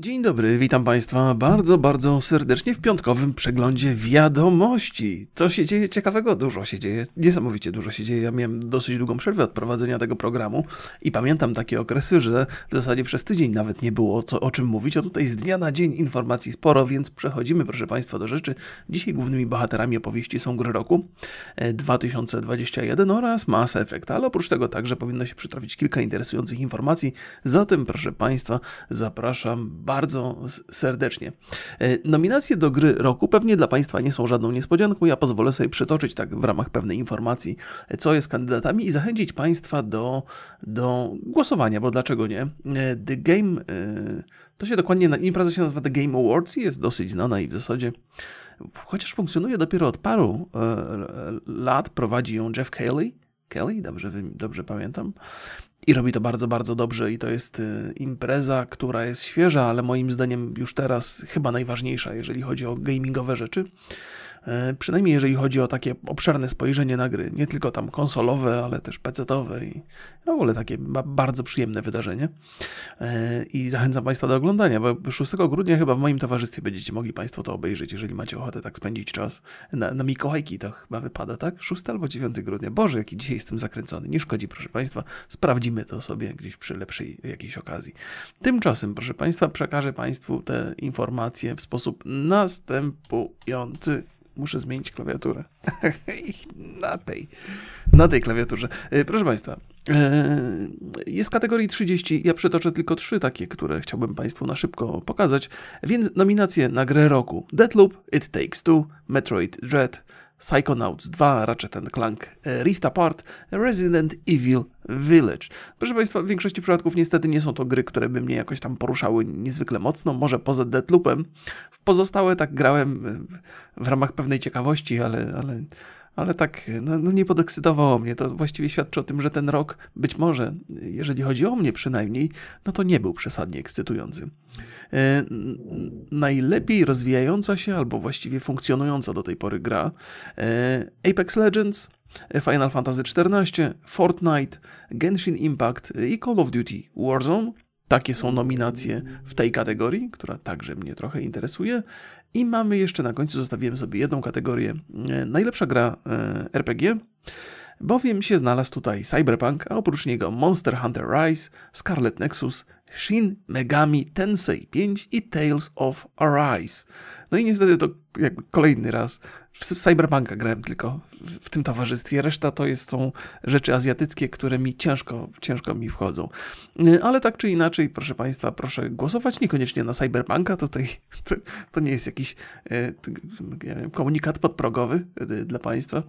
Dzień dobry, witam Państwa bardzo, bardzo serdecznie w piątkowym przeglądzie wiadomości. Co się dzieje ciekawego? Dużo się dzieje, niesamowicie dużo się dzieje. Ja miałem dosyć długą przerwę od prowadzenia tego programu i pamiętam takie okresy, że w zasadzie przez tydzień nawet nie było co, o czym mówić, a tutaj z dnia na dzień informacji sporo, więc przechodzimy, proszę Państwa, do rzeczy. Dzisiaj głównymi bohaterami opowieści są gry roku 2021 e, oraz Mass Effect, ale oprócz tego także powinno się przytrafić kilka interesujących informacji. Zatem, proszę Państwa, zapraszam bardzo serdecznie. E, nominacje do gry roku pewnie dla Państwa nie są żadną niespodzianką. Ja pozwolę sobie przytoczyć tak w ramach pewnej informacji, e, co jest kandydatami i zachęcić Państwa do, do głosowania, bo dlaczego nie? E, The Game, to się dokładnie, impreza się nazywa The Game Awards i jest dosyć znana i w zasadzie chociaż funkcjonuje dopiero od paru lat, prowadzi ją Jeff Kelly, Kelly, dobrze, dobrze pamiętam. I robi to bardzo, bardzo dobrze i to jest y, impreza, która jest świeża, ale moim zdaniem już teraz chyba najważniejsza, jeżeli chodzi o gamingowe rzeczy. E, przynajmniej jeżeli chodzi o takie obszerne spojrzenie na gry, nie tylko tam konsolowe, ale też PC-owe i w ogóle takie bardzo przyjemne wydarzenie. E, I zachęcam Państwa do oglądania, bo 6 grudnia chyba w moim towarzystwie będziecie mogli Państwo to obejrzeć, jeżeli macie ochotę tak spędzić czas. Na, na Mikołajki to chyba wypada, tak? 6 albo 9 grudnia. Boże, jaki dzisiaj jestem zakręcony. Nie szkodzi, proszę Państwa. Sprawdzimy to sobie gdzieś przy lepszej jakiejś okazji. Tymczasem, proszę Państwa, przekażę Państwu te informacje w sposób następujący muszę zmienić klawiaturę. na tej, na tej klawiaturze. E, proszę Państwa, e, jest kategorii 30. Ja przytoczę tylko trzy takie, które chciałbym Państwu na szybko pokazać. Więc nominacje na grę roku: Deathloop, It Takes Two, Metroid Dread, Psychonauts 2, Ratchet Clank e, Rift Apart, Resident Evil Village. Proszę Państwa, w większości przypadków niestety nie są to gry, które by mnie jakoś tam poruszały niezwykle mocno, może poza Deadloopem. W pozostałe tak grałem e, w ramach pewnej ciekawości, ale, ale ale tak no, no, nie podekscytowało mnie. To właściwie świadczy o tym, że ten rok być może, jeżeli chodzi o mnie przynajmniej, no to nie był przesadnie ekscytujący. E, najlepiej rozwijająca się, albo właściwie funkcjonująca do tej pory gra e, Apex Legends, Final Fantasy XIV, Fortnite, Genshin Impact i Call of Duty Warzone. Takie są nominacje w tej kategorii, która także mnie trochę interesuje. I mamy jeszcze na końcu, zostawiłem sobie jedną kategorię, e, najlepsza gra RPG, bowiem się znalazł tutaj Cyberpunk, a oprócz niego Monster Hunter Rise, Scarlet Nexus, Shin Megami Tensei 5 i Tales of Arise. No i niestety to jakby kolejny raz w Cyberpunka grałem tylko w tym towarzystwie. Reszta to jest, są rzeczy azjatyckie, które mi ciężko, ciężko mi wchodzą. Ale tak czy inaczej, proszę Państwa, proszę głosować niekoniecznie na Cyberpunka. Tutaj to, to nie jest jakiś wiem, komunikat podprogowy e, dla Państwa.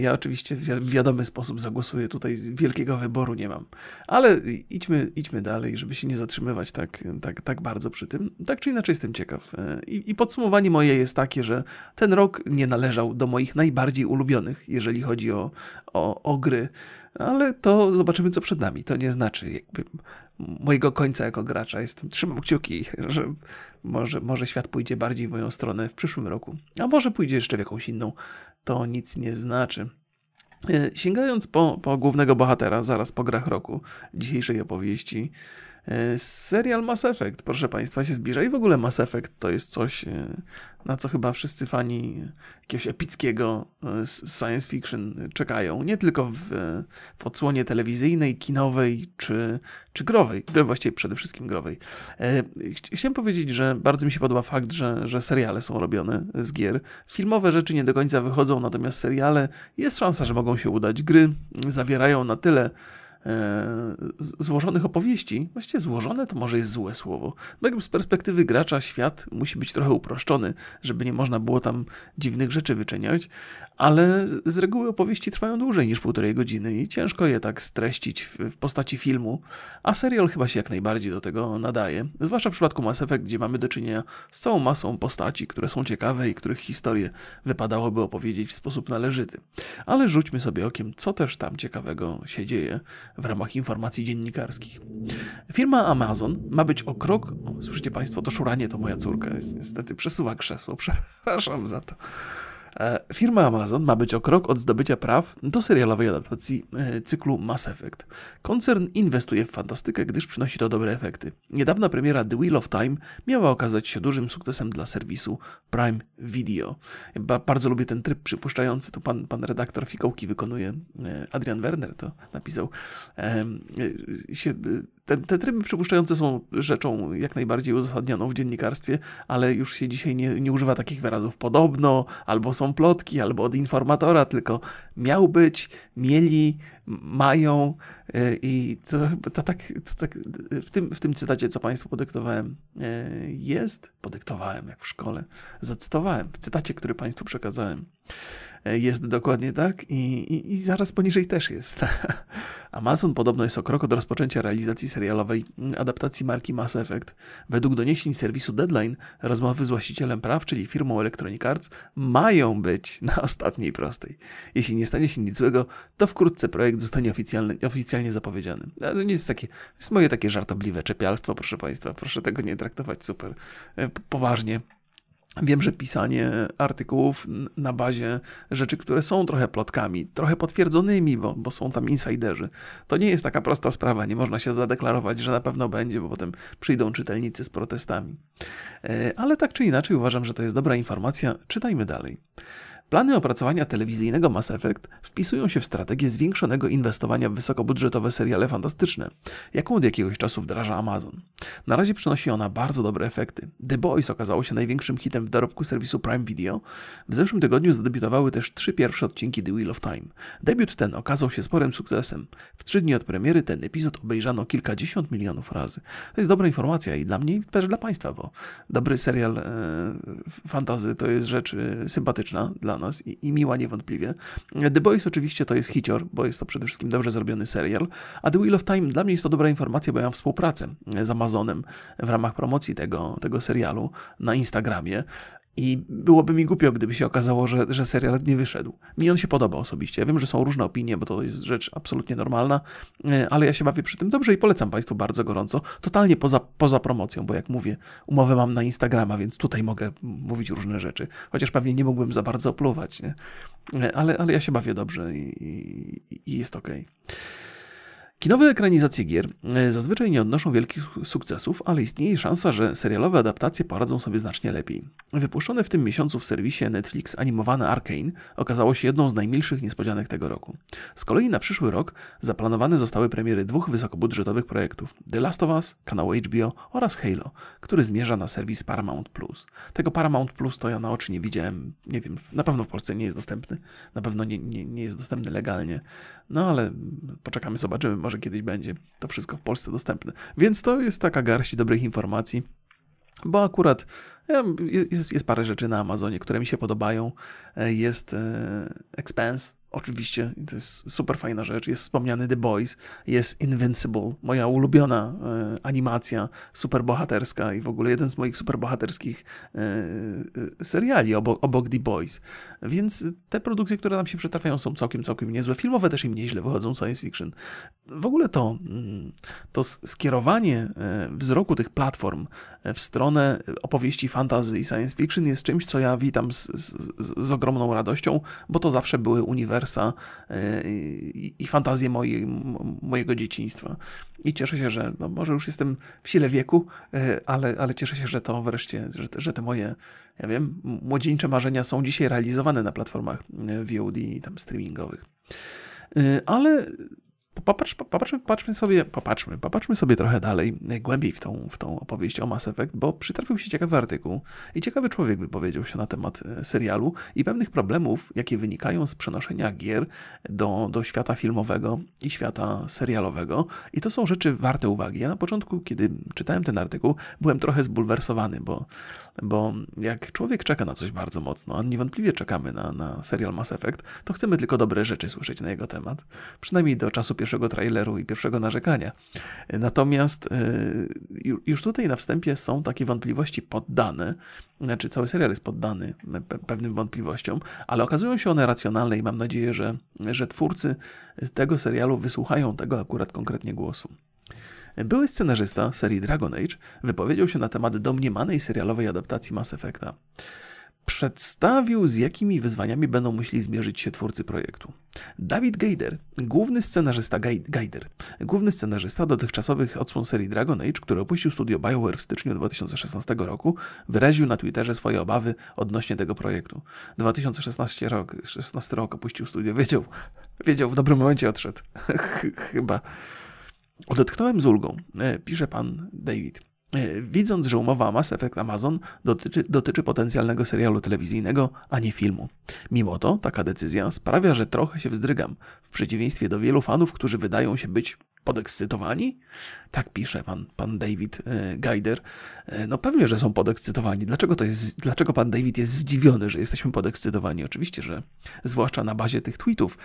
Ja oczywiście w wiadomy sposób zagłosuję, tutaj wielkiego wyboru nie mam. Ale idźmy, idźmy dalej, żeby się nie zatrzymywać tak, tak, tak bardzo przy tym. Tak czy inaczej jestem ciekaw. I, I podsumowanie moje jest takie, że ten rok nie należał do moich najbardziej ulubionych, jeżeli chodzi o, o, o gry ale to zobaczymy, co przed nami. To nie znaczy jakby mojego końca jako gracza. Jestem, trzymam kciuki, że może, może świat pójdzie bardziej w moją stronę w przyszłym roku, a może pójdzie jeszcze w jakąś inną. To nic nie znaczy. E, sięgając po, po głównego bohatera, zaraz po grach roku dzisiejszej opowieści, serial Mass Effect, proszę Państwa, się zbliża i w ogóle Mass Effect to jest coś, e, na co chyba wszyscy fani jakiegoś epickiego e, science fiction czekają. Nie tylko w, w odsłonie telewizyjnej, kinowej czy, czy growej, właściwie przede wszystkim growej. Chciałem powiedzieć, że bardzo mi się podoba fakt, że, że seriale są robione z gier. Filmowe rzeczy nie do końca wychodzą, natomiast seriale jest szansa, że mogą się udać. Gry zawierają na tyle E, złożonych opowieści, właściwie złożone to może jest złe słowo, bo z perspektywy gracza świat musi być trochę uproszczony, żeby nie można było tam dziwnych rzeczy wyczyniać, ale z reguły opowieści trwają dłużej niż półtorej godziny i ciężko je tak streścić w postaci filmu, a serial chyba się jak najbardziej do tego nadaje, zwłaszcza w przypadku Mass Effect, gdzie mamy do czynienia z całą masą postaci, które są ciekawe i których historię wypadałoby opowiedzieć w sposób należyty. Ale rzućmy sobie okiem, co też tam ciekawego się dzieje w ramach informacji dziennikarskich. Firma Amazon ma być o krok. O, słyszycie Państwo, to szuranie to moja córka. Niestety przesuwa krzesło. Przepraszam za to. E, firma Amazon ma być o krok od zdobycia praw do serialowej adaptacji e, cyklu Mass Effect. Koncern inwestuje w fantastykę, gdyż przynosi to dobre efekty. Niedawna premiera The Wheel of Time miała okazać się dużym sukcesem dla serwisu Prime Video. Bardzo lubię ten tryb przypuszczający, tu pan, pan redaktor Fikołki wykonuje, e, Adrian Werner to napisał, się te, te, tryby przypuszczające są rzeczą jak najbardziej uzasadnioną w dziennikarstwie, ale już się dzisiaj nie, nie, używa takich wyrazów podobno, albo są plotki, albo od informatora, tylko miał być, mieli, mają e, i to, to, tak, to tak w, tym, w tym cytacie, co Państwu podyktowałem, e, jest, podyktowałem jak w szkole, zacytowałem, w cytacie, który Państwu przekazałem, e, jest dokładnie tak i, i, i zaraz poniżej też jest. Amazon podobno jest o krok od rozpoczęcia realizacji serialowej adaptacji marki Mass Effect. Według doniesień serwisu Deadline rozmowy z właścicielem praw, czyli firmą Electronic Arts, mają być na ostatniej prostej. Jeśli nie stanie się nic złego, to wkrótce projekt zostanie oficjalnie, oficjalnie zapowiedziany. To nie jest takie, jest moje takie żartobliwe czepialstwo, proszę Państwa. Proszę tego nie traktować super e, poważnie. Wiem, że pisanie artykułów na bazie rzeczy, które są trochę plotkami, trochę potwierdzonymi, bo, bo, są tam insiderzy, to nie jest taka prosta sprawa. Nie można się zadeklarować, że na pewno będzie, bo potem przyjdą czytelnicy z protestami. E, ale tak czy inaczej uważam, że to jest dobra informacja. Czytajmy dalej. Plany opracowania telewizyjnego Mass Effect wpisują się w strategię zwiększonego inwestowania w wysokobudżetowe seriale fantastyczne, jaką od jakiegoś czasu wdraża Amazon. Na razie przynosi ona bardzo dobre efekty. The Boys okazało się największym hitem w dorobku serwisu Prime Video. W zeszłym tygodniu zadebiutowały też trzy pierwsze odcinki The Wheel of Time. Debiut ten okazał się sporym sukcesem. W trzy dni od premiery ten epizod obejrzano kilkadziesiąt milionów razy. To jest dobra informacja i dla mnie, i też dla Państwa, bo dobry serial e, fantazy to jest rzecz e, sympatyczna dla nas i, i, miła niewątpliwie. The Boys oczywiście to jest hicior, bo jest to przede wszystkim dobrze zrobiony serial, a The Wheel of Time dla mnie jest to dobra informacja, bo ja mam współpracę z Amazonem w ramach promocji tego, tego serialu na Instagramie. I byłoby mi głupio, gdyby się okazało, że, że serial nie wyszedł. Mi on się podoba osobiście. Ja wiem, że są różne opinie, bo to jest rzecz absolutnie normalna, e, ale ja się bawię przy tym dobrze i polecam Państwu bardzo gorąco. Totalnie poza, poza promocją, bo jak mówię, umowę mam na Instagrama, więc tutaj mogę mówić różne rzeczy. Chociaż pewnie nie mógłbym za bardzo opluwać, nie? E, ale, ale ja się bawię dobrze i, i, i jest okej. Okay. Kinowe ekranizacje gier e, zazwyczaj nie odnoszą wielkich sukcesów, ale istnieje szansa, że serialowe adaptacje poradzą sobie znacznie lepiej. Wypuszczone w tym miesiącu w serwisie Netflix animowane Arkane okazało się jedną z najmilszych niespodzianek tego roku. Z kolei na przyszły rok zaplanowane zostały premiery dwóch wysokobudżetowych projektów: The Last of Us, kanału HBO oraz Halo, który zmierza na serwis Paramount Plus. Tego Paramount Plus to ja na oczy nie widziałem, nie wiem, na pewno w Polsce nie jest dostępny, na pewno nie, nie, nie jest dostępny legalnie, no ale poczekamy, zobaczymy, może kiedyś będzie to wszystko w Polsce dostępne. Więc to jest taka garść dobrych informacji. Bo akurat jest, jest parę rzeczy na Amazonie, które mi się podobają. E, jest e, Expense, Oczywiście, to jest super fajna rzecz. Jest wspomniany The Boys, jest Invincible, moja ulubiona e, animacja superbohaterska i w ogóle jeden z moich superbohaterskich e, e, seriali obok, obok The Boys. Więc te produkcje, które nam się przytrafiają, są całkiem, całkiem niezłe. Filmowe też im nieźle wychodzą, science fiction. W ogóle to, mm, to skierowanie e, wzroku tych platform e, w stronę opowieści fantasy i science fiction jest czymś, co ja witam z, z, z ogromną radością, bo to zawsze były uniwersy e, i, fantazje mojej, mojego dzieciństwa. I cieszę się, że no może już jestem w sile wieku, e, ale, ale cieszę się, że to wreszcie, że, że te moje, ja wiem, młodzieńcze marzenia są dzisiaj realizowane na platformach e, VOD i tam streamingowych. Ale Popatrz, popatrzmy, popatrzmy, sobie, popatrzmy, popatrzmy sobie trochę dalej, głębiej w tą, w tą opowieść o Mass Effect, bo przytrafił się ciekawy artykuł i ciekawy człowiek wypowiedział się na temat e, serialu i pewnych problemów, jakie wynikają z przenoszenia gier do, do świata filmowego i świata serialowego. I to są rzeczy warte uwagi. Ja na początku, kiedy czytałem ten artykuł, byłem trochę zbulwersowany, bo, bo jak człowiek czeka na coś bardzo mocno, a niewątpliwie czekamy na, na serial Mass Effect, to chcemy tylko dobre rzeczy słyszeć na jego temat. Przynajmniej do czasu pierwszego traileru i pierwszego narzekania. Natomiast e, już tutaj na wstępie są takie wątpliwości poddane, znaczy cały serial jest poddany pewnym wątpliwościom, ale okazują się one racjonalne i mam nadzieję, że, że twórcy tego serialu wysłuchają tego akurat konkretnie głosu. Były scenarzysta serii Dragon Age wypowiedział się na temat domniemanej serialowej adaptacji Mass Effecta. Przedstawił, z jakimi wyzwaniami będą musieli zmierzyć się twórcy projektu. David Gaider, główny scenarzysta Gaider, główny scenarzysta dotychczasowych odsłon serii Dragon Age, który opuścił studio BioWare w styczniu 2016 roku, wyraził na Twitterze swoje obawy odnośnie tego projektu. 2016 rok, 16 rok opuścił studio, wiedział, wiedział, w dobrym momencie odszedł. Chyba. Odetchnąłem z ulgą, e, pisze pan David. E, widząc, że umowa Mass Effect Amazon dotyczy, dotyczy potencjalnego serialu telewizyjnego, a nie filmu. Mimo to taka decyzja sprawia, że trochę się wzdrygam, w przeciwieństwie do wielu fanów, którzy wydają się być podekscytowani? Tak pisze pan, pan David e, Geider. E, no pewnie, że są podekscytowani. Dlaczego, to jest, dlaczego pan David jest zdziwiony, że jesteśmy podekscytowani? Oczywiście, że zwłaszcza na bazie tych tweetów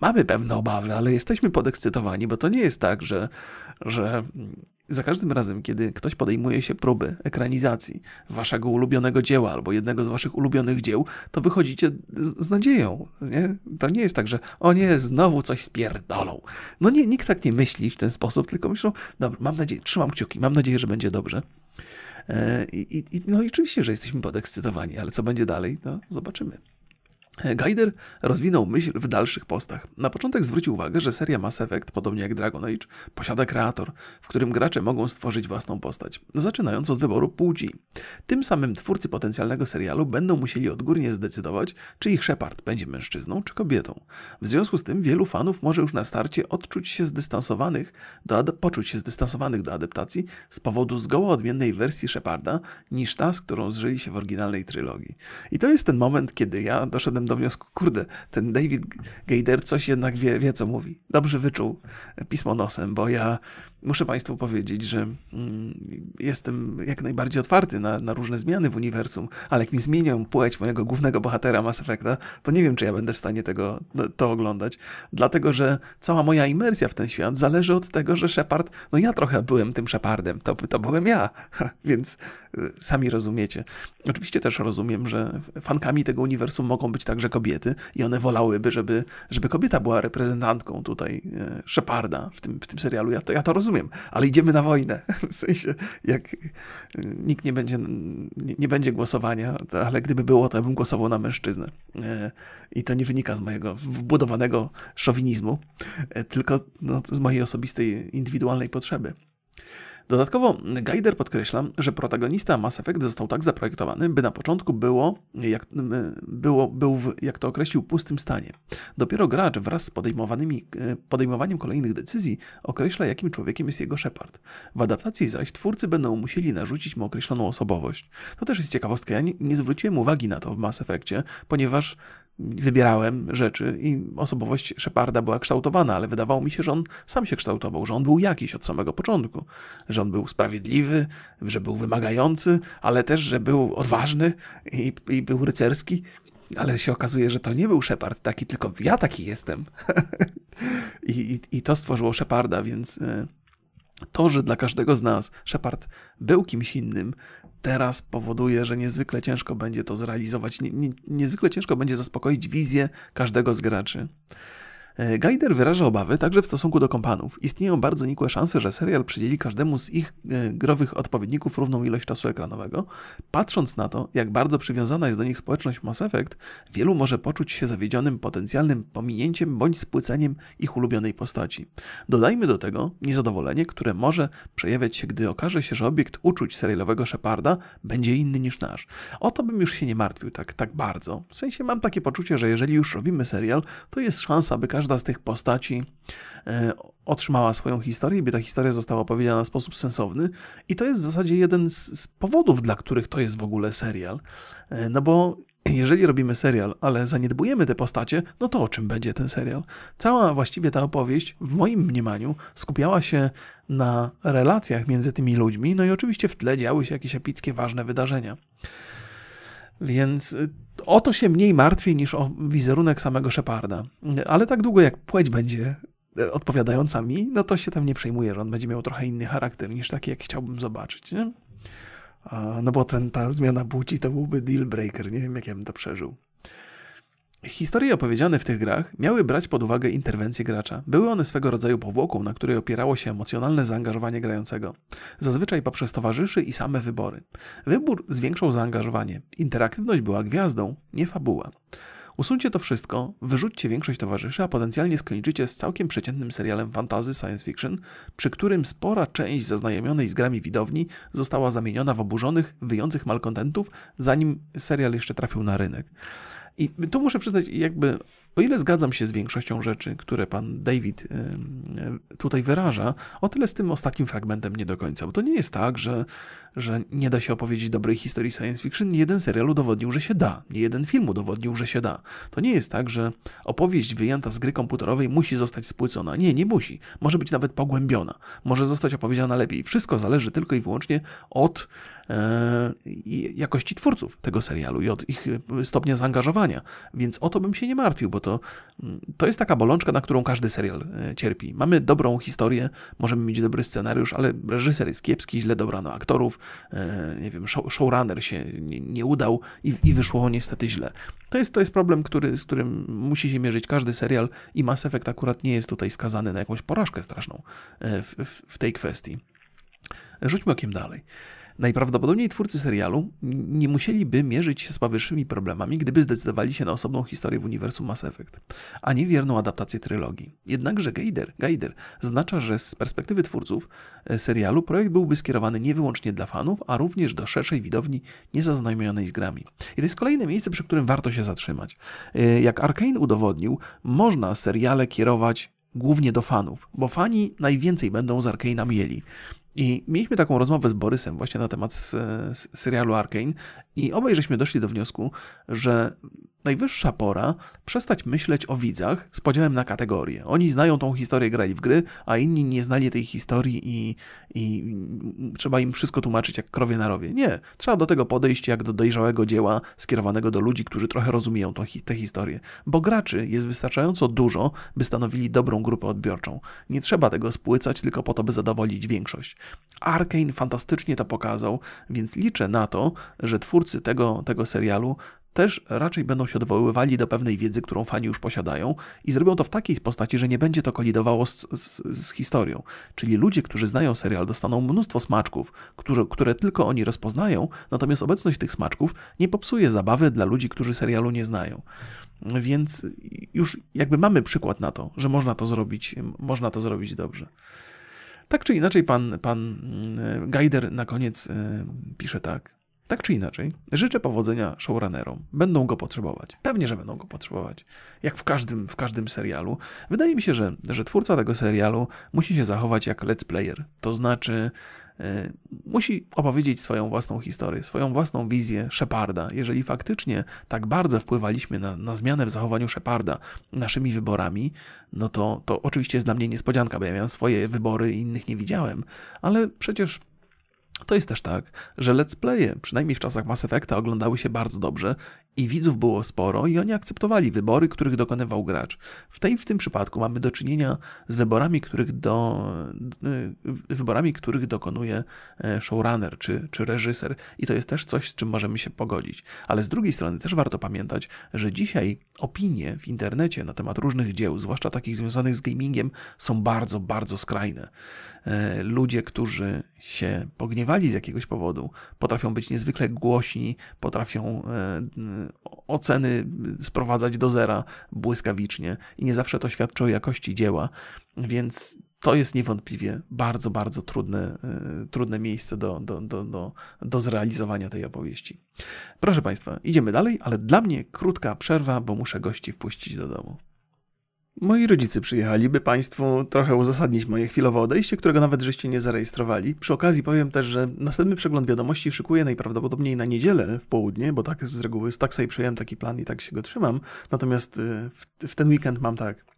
mamy pewne obawy, ale jesteśmy podekscytowani, bo to nie jest tak, że, że za każdym razem, kiedy ktoś podejmuje się próby ekranizacji waszego ulubionego dzieła albo jednego z waszych ulubionych dzieł, to wychodzicie z, z nadzieją. Nie? To nie jest tak, że o nie, znowu coś spierdolą. No nie, nikt tak nie myśli w ten sposób, tylko myślą, dobra, mam nadzieję, trzymam kciuki, mam nadzieję, że będzie dobrze. E, I, i, no i oczywiście, że jesteśmy podekscytowani, ale co będzie dalej, no zobaczymy. Gaider rozwinął myśl w dalszych postach. Na początek zwrócił uwagę, że seria Mass Effect, podobnie jak Dragon Age, posiada kreator, w którym gracze mogą stworzyć własną postać, zaczynając od wyboru płci. Tym samym twórcy potencjalnego serialu będą musieli odgórnie zdecydować, czy ich Shepard będzie mężczyzną czy kobietą. W związku z tym wielu fanów może już na starcie odczuć się zdystansowanych do poczuć się zdystansowanych do adaptacji z powodu zgoła odmiennej wersji Sheparda niż ta, z którą zżyli się w oryginalnej trylogii. I to jest ten moment, kiedy ja doszedłem doszedłem do wniosku, kurde, ten David Gaider coś jednak wie, wie co mówi. Dobrze wyczuł pismo nosem, bo ja muszę Państwu powiedzieć, że mm, jestem jak najbardziej otwarty na, na, różne zmiany w uniwersum, ale jak mi zmienią płeć mojego głównego bohatera Mass Effecta, to nie wiem, czy ja będę w stanie tego, to oglądać. Dlatego, że cała moja imersja w ten świat zależy od tego, że Shepard, no ja trochę byłem tym Shepardem, to, to byłem ja, więc y, sami rozumiecie. Oczywiście też rozumiem, że fankami tego uniwersum mogą być także kobiety i one wolałyby, żeby, żeby kobieta była reprezentantką tutaj y, Sheparda w tym, w tym serialu. Ja to, ja to rozumiem rozumiem, ale idziemy na wojnę. W sensie, jak y, nikt nie będzie, nie, będzie głosowania, ale gdyby było, to ja bym głosował na mężczyznę. E, I to nie wynika z mojego wbudowanego szowinizmu, e, tylko no, z mojej osobistej, indywidualnej potrzeby. Dodatkowo Gaider podkreśla, że protagonista Mass Effect został tak zaprojektowany, by na początku było, jak, było, był w, jak to określił, pustym stanie. Dopiero gracz wraz z podejmowanymi, e, podejmowaniem kolejnych decyzji określa, jakim człowiekiem jest jego Shepard. W adaptacji zaś twórcy będą musieli narzucić mu określoną osobowość. To też jest ciekawostka. Ja nie, nie zwróciłem uwagi na to w Mass Effectie, ponieważ wybierałem rzeczy i osobowość Sheparda była kształtowana, ale wydawało mi się, że on sam się kształtował, że on był jakiś od samego początku, że on był sprawiedliwy, że był wymagający, ale też, że był odważny i, i był rycerski. Ale się okazuje, że to nie był Shepard taki, tylko ja taki jestem. I, i, I to stworzyło Sheparda, więc e, to, że dla każdego z nas Shepard był kimś innym, teraz powoduje, że niezwykle ciężko będzie to zrealizować, nie, nie, niezwykle ciężko będzie zaspokoić wizję każdego z graczy. E, Gaider wyraża obawy także w stosunku do kompanów. Istnieją bardzo nikłe szanse, że serial przydzieli każdemu z ich e, growych odpowiedników równą ilość czasu ekranowego. Patrząc na to, jak bardzo przywiązana jest do nich społeczność Mass Effect, wielu może poczuć się zawiedzionym potencjalnym pominięciem bądź spłyceniem ich ulubionej postaci. Dodajmy do tego niezadowolenie, które może przejawiać się, gdy okaże się, że obiekt uczuć serialowego Sheparda będzie inny niż nasz. O to bym już się nie martwił tak, tak bardzo. W sensie mam takie poczucie, że jeżeli już robimy serial, to jest szansa, by każdy każda z tych postaci e, otrzymała swoją historię, by ta historia została opowiedziana w sposób sensowny. I to jest w zasadzie jeden z, powodów, dla których to jest w ogóle serial. E, no bo jeżeli robimy serial, ale zaniedbujemy te postacie, no to o czym będzie ten serial? Cała właściwie ta opowieść, w moim mniemaniu, skupiała się na relacjach między tymi ludźmi, no i oczywiście w tle działy się jakieś epickie, ważne wydarzenia. Więc y, o to się mniej martwię niż o wizerunek samego Sheparda. Ale tak długo jak płeć będzie y, odpowiadająca mi, no to się tam nie przejmuję, że on będzie miał trochę inny charakter niż taki, jak chciałbym zobaczyć. Nie? No bo ten, ta zmiana płci to byłby deal breaker. Nie wiem, jak ja bym to przeżył. Historie opowiedziane w tych grach miały brać pod uwagę interwencję gracza. Były one swego rodzaju powłoką, na której opierało się emocjonalne zaangażowanie grającego. Zazwyczaj poprzez towarzyszy i same wybory. Wybór zwiększał zaangażowanie. Interaktywność była gwiazdą, nie fabuła. Usuńcie to wszystko, wyrzućcie większość towarzyszy, a potencjalnie skończycie z całkiem przeciętnym serialem fantazy science fiction, przy którym spora część zaznajomionej z grami widowni została zamieniona w oburzonych, wyjących malkontentów, zanim serial jeszcze trafił na rynek. I tu muszę przyznać, jakby o ile zgadzam się z większością rzeczy, które pan David tutaj wyraża, o tyle z tym ostatnim fragmentem nie do końca. Bo to nie jest tak, że, że nie da się opowiedzieć dobrej historii science fiction. Nie jeden serial udowodnił, że się da. Nie jeden film udowodnił, że się da. To nie jest tak, że opowieść wyjęta z gry komputerowej musi zostać spłycona. Nie, nie musi. Może być nawet pogłębiona. Może zostać opowiedziana lepiej. Wszystko zależy tylko i wyłącznie od e, jakości twórców tego serialu i od ich stopnia zaangażowania. Więc o to bym się nie martwił, bo to, mm, to jest taka bolączka, na którą każdy serial e, cierpi. Mamy dobrą historię, możemy mieć dobry scenariusz, ale reżyser jest kiepski, źle dobrano aktorów, e, nie wiem, show, showrunner się nie, nie udał i, i, wyszło niestety źle. To jest, to jest problem, który, z którym musi się mierzyć każdy serial i Mass Effect akurat nie jest tutaj skazany na jakąś porażkę straszną e, w, w, w tej kwestii. Rzućmy okiem dalej. Najprawdopodobniej twórcy serialu nie musieliby mierzyć się z powyższymi problemami, gdyby zdecydowali się na osobną historię w uniwersum Mass Effect, a nie wierną adaptację trylogii. Jednakże Geider, Geider zaznacza, że z perspektywy twórców e, serialu projekt byłby skierowany nie wyłącznie dla fanów, a również do szerszej widowni niezaznajomionej z grami. I to jest kolejne miejsce, przy którym warto się zatrzymać. E, jak Arkane udowodnił, można seriale kierować głównie do fanów, bo fani najwięcej będą z Arkane'a mieli. I mieliśmy taką rozmowę z Borysem właśnie na temat serialu Arkane i obaj żeśmy doszli do wniosku, że najwyższa pora przestać myśleć o widzach z podziałem na kategorie. Oni znają tą historię, grali w gry, a inni nie znali tej historii i, i trzeba im wszystko tłumaczyć jak krowie na rowie. Nie, trzeba do tego podejść jak do dojrzałego dzieła skierowanego do ludzi, którzy trochę rozumieją tę historię. Bo graczy jest wystarczająco dużo, by stanowili dobrą grupę odbiorczą. Nie trzeba tego spłycać tylko po to, by zadowolić większość. Arkane fantastycznie to pokazał, więc liczę na to, że twórcy tego, tego serialu też raczej będą się odwoływali do pewnej wiedzy, którą fani już posiadają i zrobią to w takiej postaci, że nie będzie to kolidowało z, z, z historią. Czyli ludzie, którzy znają serial, dostaną mnóstwo smaczków, które, które tylko oni rozpoznają, natomiast obecność tych smaczków nie popsuje zabawy dla ludzi, którzy serialu nie znają. Więc już jakby mamy przykład na to, że można to zrobić, można to zrobić dobrze. Tak czy inaczej, pan, pan mm, Gajder na koniec e, pisze tak. Tak czy inaczej, życzę powodzenia showrunnerom. Będą go potrzebować. Pewnie, że będą go potrzebować. Jak w każdym, w każdym serialu. Wydaje mi się, że, że twórca tego serialu musi się zachować jak let's player. To znaczy, E, musi opowiedzieć swoją własną historię, swoją własną wizję Sheparda. Jeżeli faktycznie tak bardzo wpływaliśmy na, na zmianę w zachowaniu Sheparda naszymi wyborami, no to, to oczywiście jest dla mnie niespodzianka, bo ja miałem swoje wybory i innych nie widziałem, ale przecież to jest też tak, że let's playe, przynajmniej w czasach Mass Effecta, oglądały się bardzo dobrze i widzów było sporo i oni akceptowali wybory, których dokonywał gracz. W, tej, w tym przypadku mamy do czynienia z wyborami, których, do, y, wyborami, których dokonuje e, showrunner czy, czy reżyser i to jest też coś, z czym możemy się pogodzić. Ale z drugiej strony też warto pamiętać, że dzisiaj opinie w internecie na temat różnych dzieł, zwłaszcza takich związanych z gamingiem, są bardzo, bardzo skrajne. E, ludzie, którzy się z jakiegoś powodu, potrafią być niezwykle głośni, potrafią e, oceny sprowadzać do zera błyskawicznie i nie zawsze to świadczy o jakości dzieła, więc to jest niewątpliwie bardzo, bardzo trudne, e, trudne miejsce do, do, do, do, do zrealizowania tej opowieści. Proszę Państwa, idziemy dalej, ale dla mnie krótka przerwa, bo muszę gości wpuścić do domu. Moi rodzice przyjechali, by Państwu trochę uzasadnić moje chwilowe odejście, którego nawet żeście nie zarejestrowali. Przy okazji powiem też, że następny przegląd wiadomości szykuję najprawdopodobniej na niedzielę w południe, bo tak z reguły, tak sobie przyjąłem taki plan i tak się go trzymam. Natomiast y, w, w ten weekend mam tak.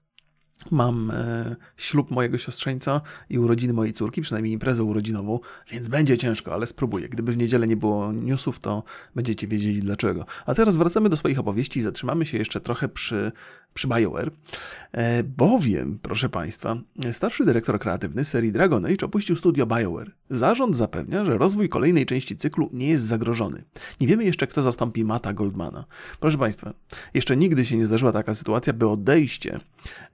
Mam e, ślub mojego siostrzeńca i urodziny mojej córki, przynajmniej imprezę urodzinową, więc będzie ciężko, ale spróbuję. Gdyby w niedzielę nie było newsów, to będziecie wiedzieli dlaczego. A teraz wracamy do swoich opowieści i zatrzymamy się jeszcze trochę przy, przy BioWare, e, bowiem, proszę Państwa, starszy dyrektor kreatywny serii Dragon Age opuścił studio BioWare. Zarząd zapewnia, że rozwój kolejnej części cyklu nie jest zagrożony. Nie wiemy jeszcze, kto zastąpi Mata Goldmana. Proszę Państwa, jeszcze nigdy się nie zdarzyła taka sytuacja, by odejście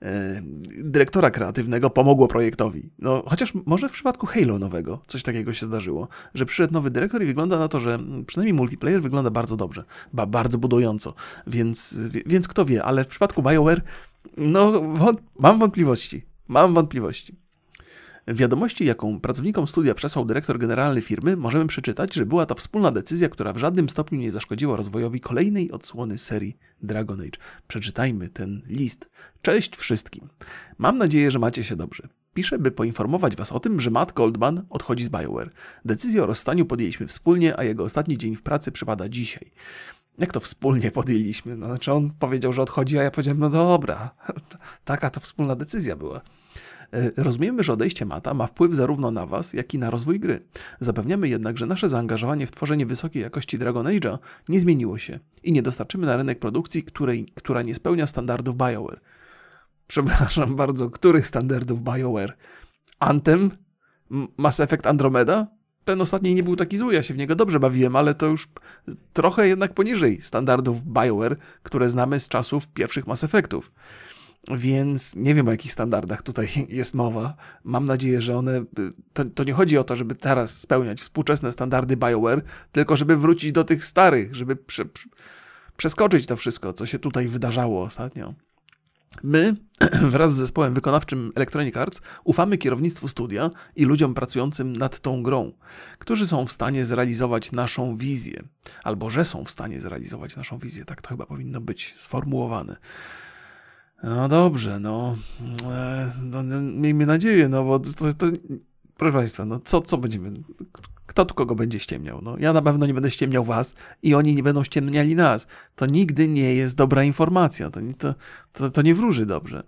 e, dyrektora kreatywnego pomogło projektowi. No, chociaż może w przypadku Halo nowego coś takiego się zdarzyło, że przyszedł nowy dyrektor i wygląda na to, że przynajmniej multiplayer wygląda bardzo dobrze, ba, bardzo budująco, więc, więc kto wie, ale w przypadku BioWare, no, wąt mam wątpliwości. Mam wątpliwości. W wiadomości, jaką pracownikom studia przesłał dyrektor generalny firmy, możemy przeczytać, że była to wspólna decyzja, która w żadnym stopniu nie zaszkodziła rozwojowi kolejnej odsłony serii Dragon Age. Przeczytajmy ten list. Cześć wszystkim. Mam nadzieję, że macie się dobrze. Piszę, by poinformować Was o tym, że Matt Goldman odchodzi z BioWare. Decyzję o rozstaniu podjęliśmy wspólnie, a jego ostatni dzień w pracy przypada dzisiaj. Jak to wspólnie podjęliśmy? No, znaczy on powiedział, że odchodzi, a ja powiedziałem, no dobra, taka to wspólna decyzja była. E, rozumiemy, że odejście Mata ma wpływ zarówno na Was, jak i na rozwój gry. Zapewniamy jednak, że nasze zaangażowanie w tworzenie wysokiej jakości Dragon Age'a nie zmieniło się i nie dostarczymy na rynek produkcji, której, która nie spełnia standardów BioWare. Przepraszam bardzo, których standardów BioWare? Anthem? Mass Effect Andromeda? Ten ostatni nie był taki zły, ja się w niego dobrze bawiłem, ale to już trochę jednak poniżej standardów BioWare, które znamy z czasów pierwszych Mass Effectów. Więc nie wiem o jakich standardach tutaj jest mowa. Mam nadzieję, że one. To, to, nie chodzi o to, żeby teraz spełniać współczesne standardy BioWare, tylko żeby wrócić do tych starych, żeby prze, przeskoczyć to wszystko, co się tutaj wydarzało ostatnio. My, wraz z zespołem wykonawczym Electronic Arts, ufamy kierownictwu studia i ludziom pracującym nad tą grą, którzy są w stanie zrealizować naszą wizję, albo że są w stanie zrealizować naszą wizję. Tak to chyba powinno być sformułowane. No dobrze, no, e, no miejmy nadzieję, no bo to, to, proszę Państwa, no co, co będziemy, kto tu kogo będzie ściemniał? No, ja na pewno nie będę ściemniał Was i oni nie będą ściemniali nas. To nigdy nie jest dobra informacja, to, to, to, to nie wróży dobrze.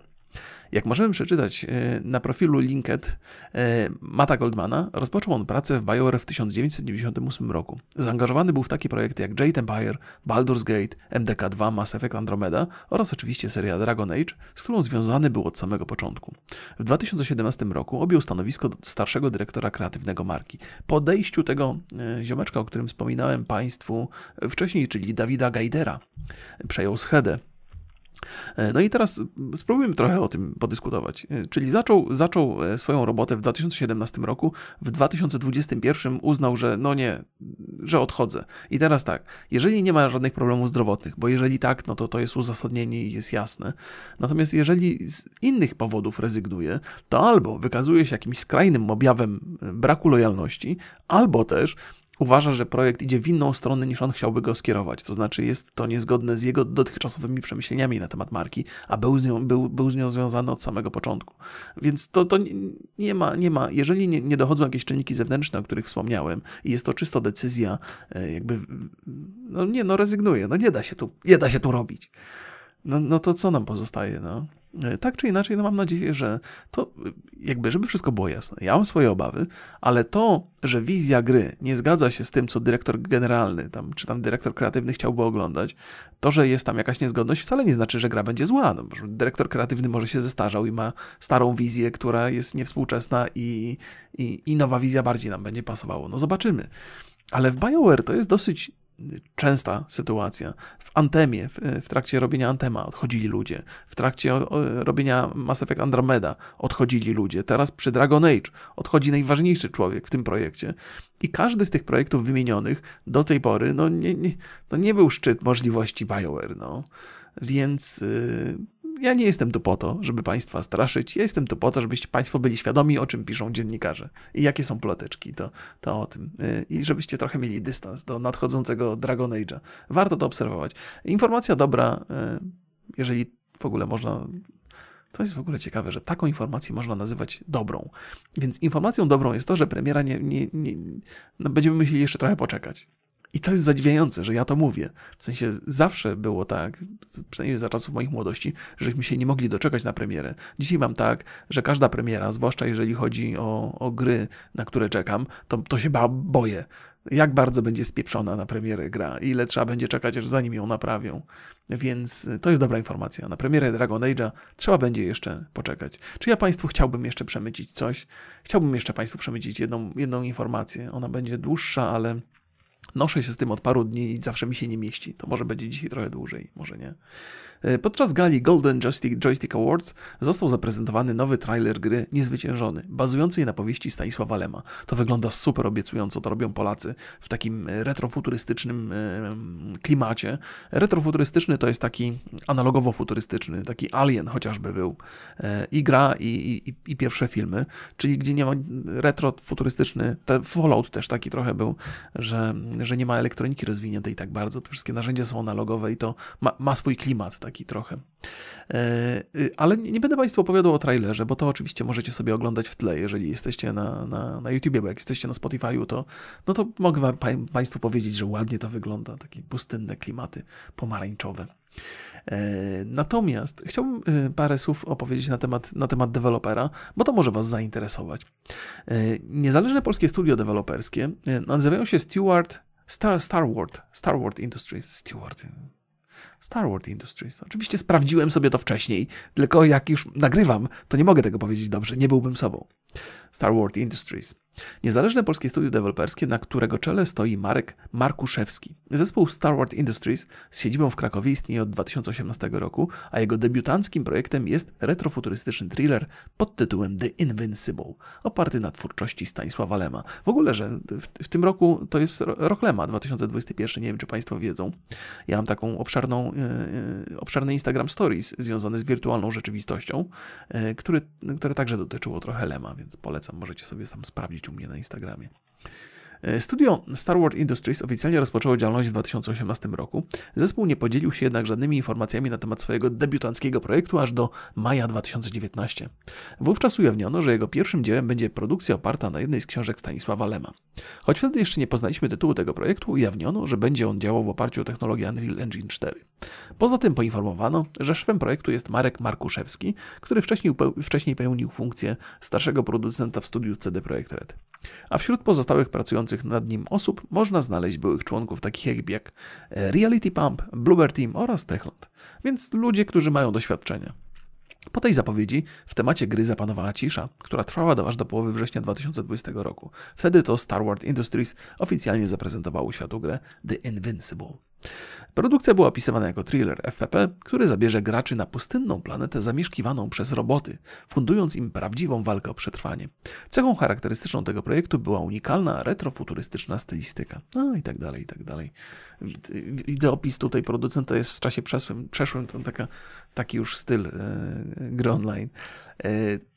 Jak możemy przeczytać e, na profilu LinkedIn e, Mata Goldmana, rozpoczął on pracę w BioWare w 1998 roku. Zaangażowany był w takie projekty jak Jade Empire, Baldur's Gate, MDK2, Mass Effect Andromeda oraz oczywiście seria Dragon Age, z którą związany był od samego początku. W 2017 roku objął stanowisko starszego dyrektora kreatywnego marki. Po odejściu tego e, ziomeczka, o którym wspominałem Państwu wcześniej, czyli Dawida Gajdera, przejął schedę no i teraz spróbujmy trochę o tym podyskutować. E, czyli zaczął, zaczął e, swoją robotę w 2017 roku, w 2021 uznał, że no nie, że odchodzę. I teraz tak, jeżeli nie ma żadnych problemów zdrowotnych, bo jeżeli tak, no to to jest uzasadnienie i jest jasne. Natomiast jeżeli z innych powodów rezygnuje, to albo wykazuje się jakimś skrajnym objawem braku lojalności, albo też uważa, że projekt idzie w inną stronę niż on chciałby go skierować. To znaczy jest to niezgodne z jego dotychczasowymi przemyśleniami na temat marki, a był z nią, był, był z nią związany od samego początku. Więc to, to nie, ma, nie ma, jeżeli nie, nie dochodzą jakieś czynniki zewnętrzne, o których wspomniałem i jest to czysto decyzja, e, jakby, no nie, no rezygnuje, no nie da się tu, nie da się tu robić. No, no to co nam pozostaje, no? E, tak czy inaczej, no mam nadzieję, że to jakby, żeby wszystko było jasne. Ja mam swoje obawy, ale to, że wizja gry nie zgadza się z tym, co dyrektor generalny, tam, czy tam dyrektor kreatywny chciałby oglądać, to, że jest tam jakaś niezgodność, wcale nie znaczy, że gra będzie zła. No, dyrektor kreatywny może się zestarzał i ma starą wizję, która jest niewspółczesna i, i, i nowa wizja bardziej nam będzie pasowało. No zobaczymy. Ale w BioWare to jest dosyć częsta sytuacja. W Antemie, w, w, trakcie robienia Antema odchodzili ludzie. W trakcie robienia Mass Effect Andromeda odchodzili ludzie. Teraz przy Dragon Age odchodzi najważniejszy człowiek w tym projekcie. I każdy z tych projektów wymienionych do tej pory no nie, nie, no nie był szczyt możliwości BioWare. No. Więc yy, ja nie jestem tu po to, żeby Państwa straszyć. Ja jestem tu po to, żebyście Państwo byli świadomi, o czym piszą dziennikarze i jakie są ploteczki, to, to o tym. Y, I żebyście trochę mieli dystans do nadchodzącego Dragon Age'a. Warto to obserwować. Informacja dobra, y, jeżeli w ogóle można. To jest w ogóle ciekawe, że taką informację można nazywać dobrą. Więc informacją dobrą jest to, że premiera nie, nie, nie no będziemy musieli jeszcze trochę poczekać. I to jest zadziwiające, że ja to mówię. W sensie zawsze było tak, przynajmniej za czasów moich młodości, żeśmy się nie mogli doczekać na premierę. Dzisiaj mam tak, że każda premiera, zwłaszcza jeżeli chodzi o, o gry, na które czekam, to, to się ba boję. Jak bardzo będzie spieprzona na premierę gra, ile trzeba będzie czekać, aż zanim ją naprawią. Więc to jest dobra informacja. Na premierę Dragon Age'a trzeba będzie jeszcze poczekać. Czy ja Państwu chciałbym jeszcze przemycić coś? Chciałbym jeszcze Państwu przemycić jedną, jedną informację. Ona będzie dłuższa, ale Noszę się z tym od paru dni i zawsze mi się nie mieści. To może będzie dzisiaj trochę dłużej, może nie. E, podczas gali Golden Joystick, Joystick Awards został zaprezentowany nowy trailer gry Niezwyciężony, bazujący na powieści Stanisława Lema. To wygląda super obiecująco, to robią Polacy w takim retrofuturystycznym klimacie. Retrofuturystyczny to jest taki analogowo-futurystyczny, taki Alien chociażby był. E, I gra, i, i, i pierwsze filmy, czyli gdzie nie ma retrofuturystyczny, Fallout też taki trochę był, że, że nie ma elektroniki rozwiniętej tak bardzo, te wszystkie narzędzia są analogowe i to ma, ma swój klimat taki trochę. E, y, ale nie będę Państwu opowiadał o trailerze, bo to oczywiście możecie sobie oglądać w tle, jeżeli jesteście na, na, na YouTubie, bo jak jesteście na Spotify'u, to, no to mogę Państwu powiedzieć, że ładnie to wygląda, takie pustynne klimaty pomarańczowe. E, natomiast chciałbym y, parę słów opowiedzieć na temat, na temat dewelopera, bo to może Was zainteresować. E, niezależne polskie studio deweloperskie nazywają się Stewart Star, Starward, Starward Industries, Stewart, Star Wars Industries. Oczywiście sprawdziłem sobie to wcześniej, tylko jak już nagrywam, to nie mogę tego powiedzieć dobrze, nie byłbym sobą. Star Wars Industries. Niezależne polskie studio deweloperskie, na którego czele stoi Marek Markuszewski. Zespół Star Wars Industries z siedzibą w Krakowie istnieje od 2018 roku, a jego debiutanckim projektem jest retrofuturystyczny thriller pod tytułem The Invincible, oparty na twórczości Stanisława Lema. W ogóle, że w, w tym roku to jest rok Lema 2021, nie wiem czy Państwo wiedzą. Ja mam taką obszerną, yy, obszerny Instagram Stories związany z wirtualną rzeczywistością, yy, który, które także dotyczyło trochę Lema, więc polecam, możecie sobie tam sprawdzić u mnie na Instagramie. E, studio Star Wars Industries oficjalnie rozpoczęło działalność w 2018 roku. Zespół nie podzielił się jednak żadnymi informacjami na temat swojego debiutanckiego projektu aż do maja 2019. Wówczas ujawniono, że jego pierwszym dziełem będzie produkcja oparta na jednej z książek Stanisława Lema. Choć wtedy jeszcze nie poznaliśmy tytułu tego projektu, ujawniono, że będzie on działał w oparciu o technologię Unreal Engine 4. Poza tym poinformowano, że szefem projektu jest Marek Markuszewski, który wcześniej, wcześniej pełnił funkcję starszego producenta w studiu CD Projekt Red. A wśród pozostałych pracujących nad nim osób można znaleźć byłych członków takich jak Reality Pump, Bluebird Team oraz Techland, więc ludzie, którzy mają doświadczenie. Po tej zapowiedzi w temacie gry zapanowała cisza, która trwała do aż do połowy września 2020 roku. Wtedy to Star Wars Industries oficjalnie zaprezentowało światu grę The Invincible. Produkcja była opisywana jako thriller FPP, który zabierze graczy na pustynną planetę zamieszkiwaną przez roboty, fundując im prawdziwą walkę o przetrwanie. Cechą charakterystyczną tego projektu była unikalna, retrofuturystyczna stylistyka. No i tak dalej, i tak dalej. Widzę opis tutaj producenta jest w czasie przeszłym, przeszłym to taka, taki już styl e, gry online. E,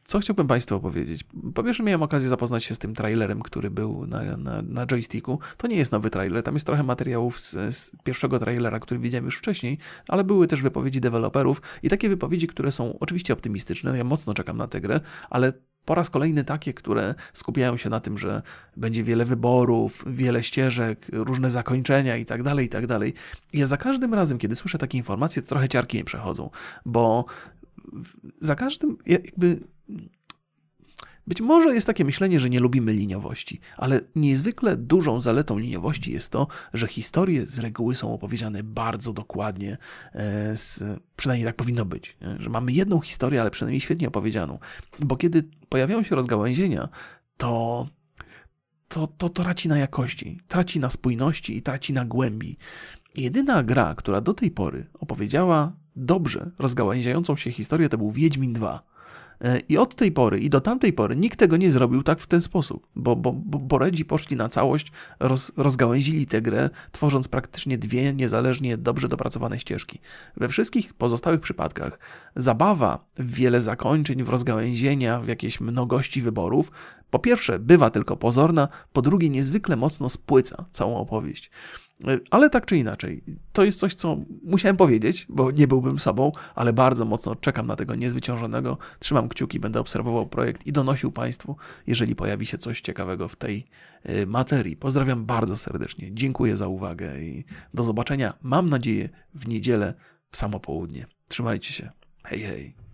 co chciałbym Państwu opowiedzieć? Po pierwsze, miałem okazję zapoznać się z tym trailerem, który był na, na, na joysticku. To nie jest nowy trailer, tam jest trochę materiałów z, z, pierwszego trailera, który widziałem już wcześniej, ale były też wypowiedzi deweloperów i takie wypowiedzi, które są oczywiście optymistyczne. Ja mocno czekam na tę grę, ale po raz kolejny takie, które skupiają się na tym, że będzie wiele wyborów, wiele ścieżek, różne zakończenia i tak dalej, i tak dalej. Ja za każdym razem, kiedy słyszę takie informacje, to trochę ciarki mnie przechodzą, bo za każdym jakby być może jest takie myślenie, że nie lubimy liniowości, ale niezwykle dużą zaletą liniowości jest to, że historie z reguły są opowiedziane bardzo dokładnie, e, z, przynajmniej tak powinno być, że mamy jedną historię, ale przynajmniej świetnie opowiedzianą. Bo kiedy pojawiają się rozgałęzienia, to to, to, to traci na jakości, traci na spójności i traci na głębi. Jedyna gra, która do tej pory opowiedziała dobrze rozgałęziającą się historię, to był Wiedźmin 2. I od tej pory i do tamtej pory nikt tego nie zrobił tak w ten sposób, bo, bo, bo Boredzi poszli na całość, roz, rozgałęzili tę grę, tworząc praktycznie dwie niezależnie dobrze dopracowane ścieżki. We wszystkich pozostałych przypadkach zabawa w wiele zakończeń, w rozgałęzienia, w jakieś mnogości wyborów, po pierwsze bywa tylko pozorna, po drugie niezwykle mocno spłyca całą opowieść. Ale tak czy inaczej, to jest coś, co musiałem powiedzieć, bo nie byłbym sobą, ale bardzo mocno czekam na tego niezwyciężonego. Trzymam kciuki, będę obserwował projekt i donosił Państwu, jeżeli pojawi się coś ciekawego w tej y, materii. Pozdrawiam bardzo serdecznie, dziękuję za uwagę i do zobaczenia, mam nadzieję, w niedzielę w samo południe. Trzymajcie się. Hej, hej.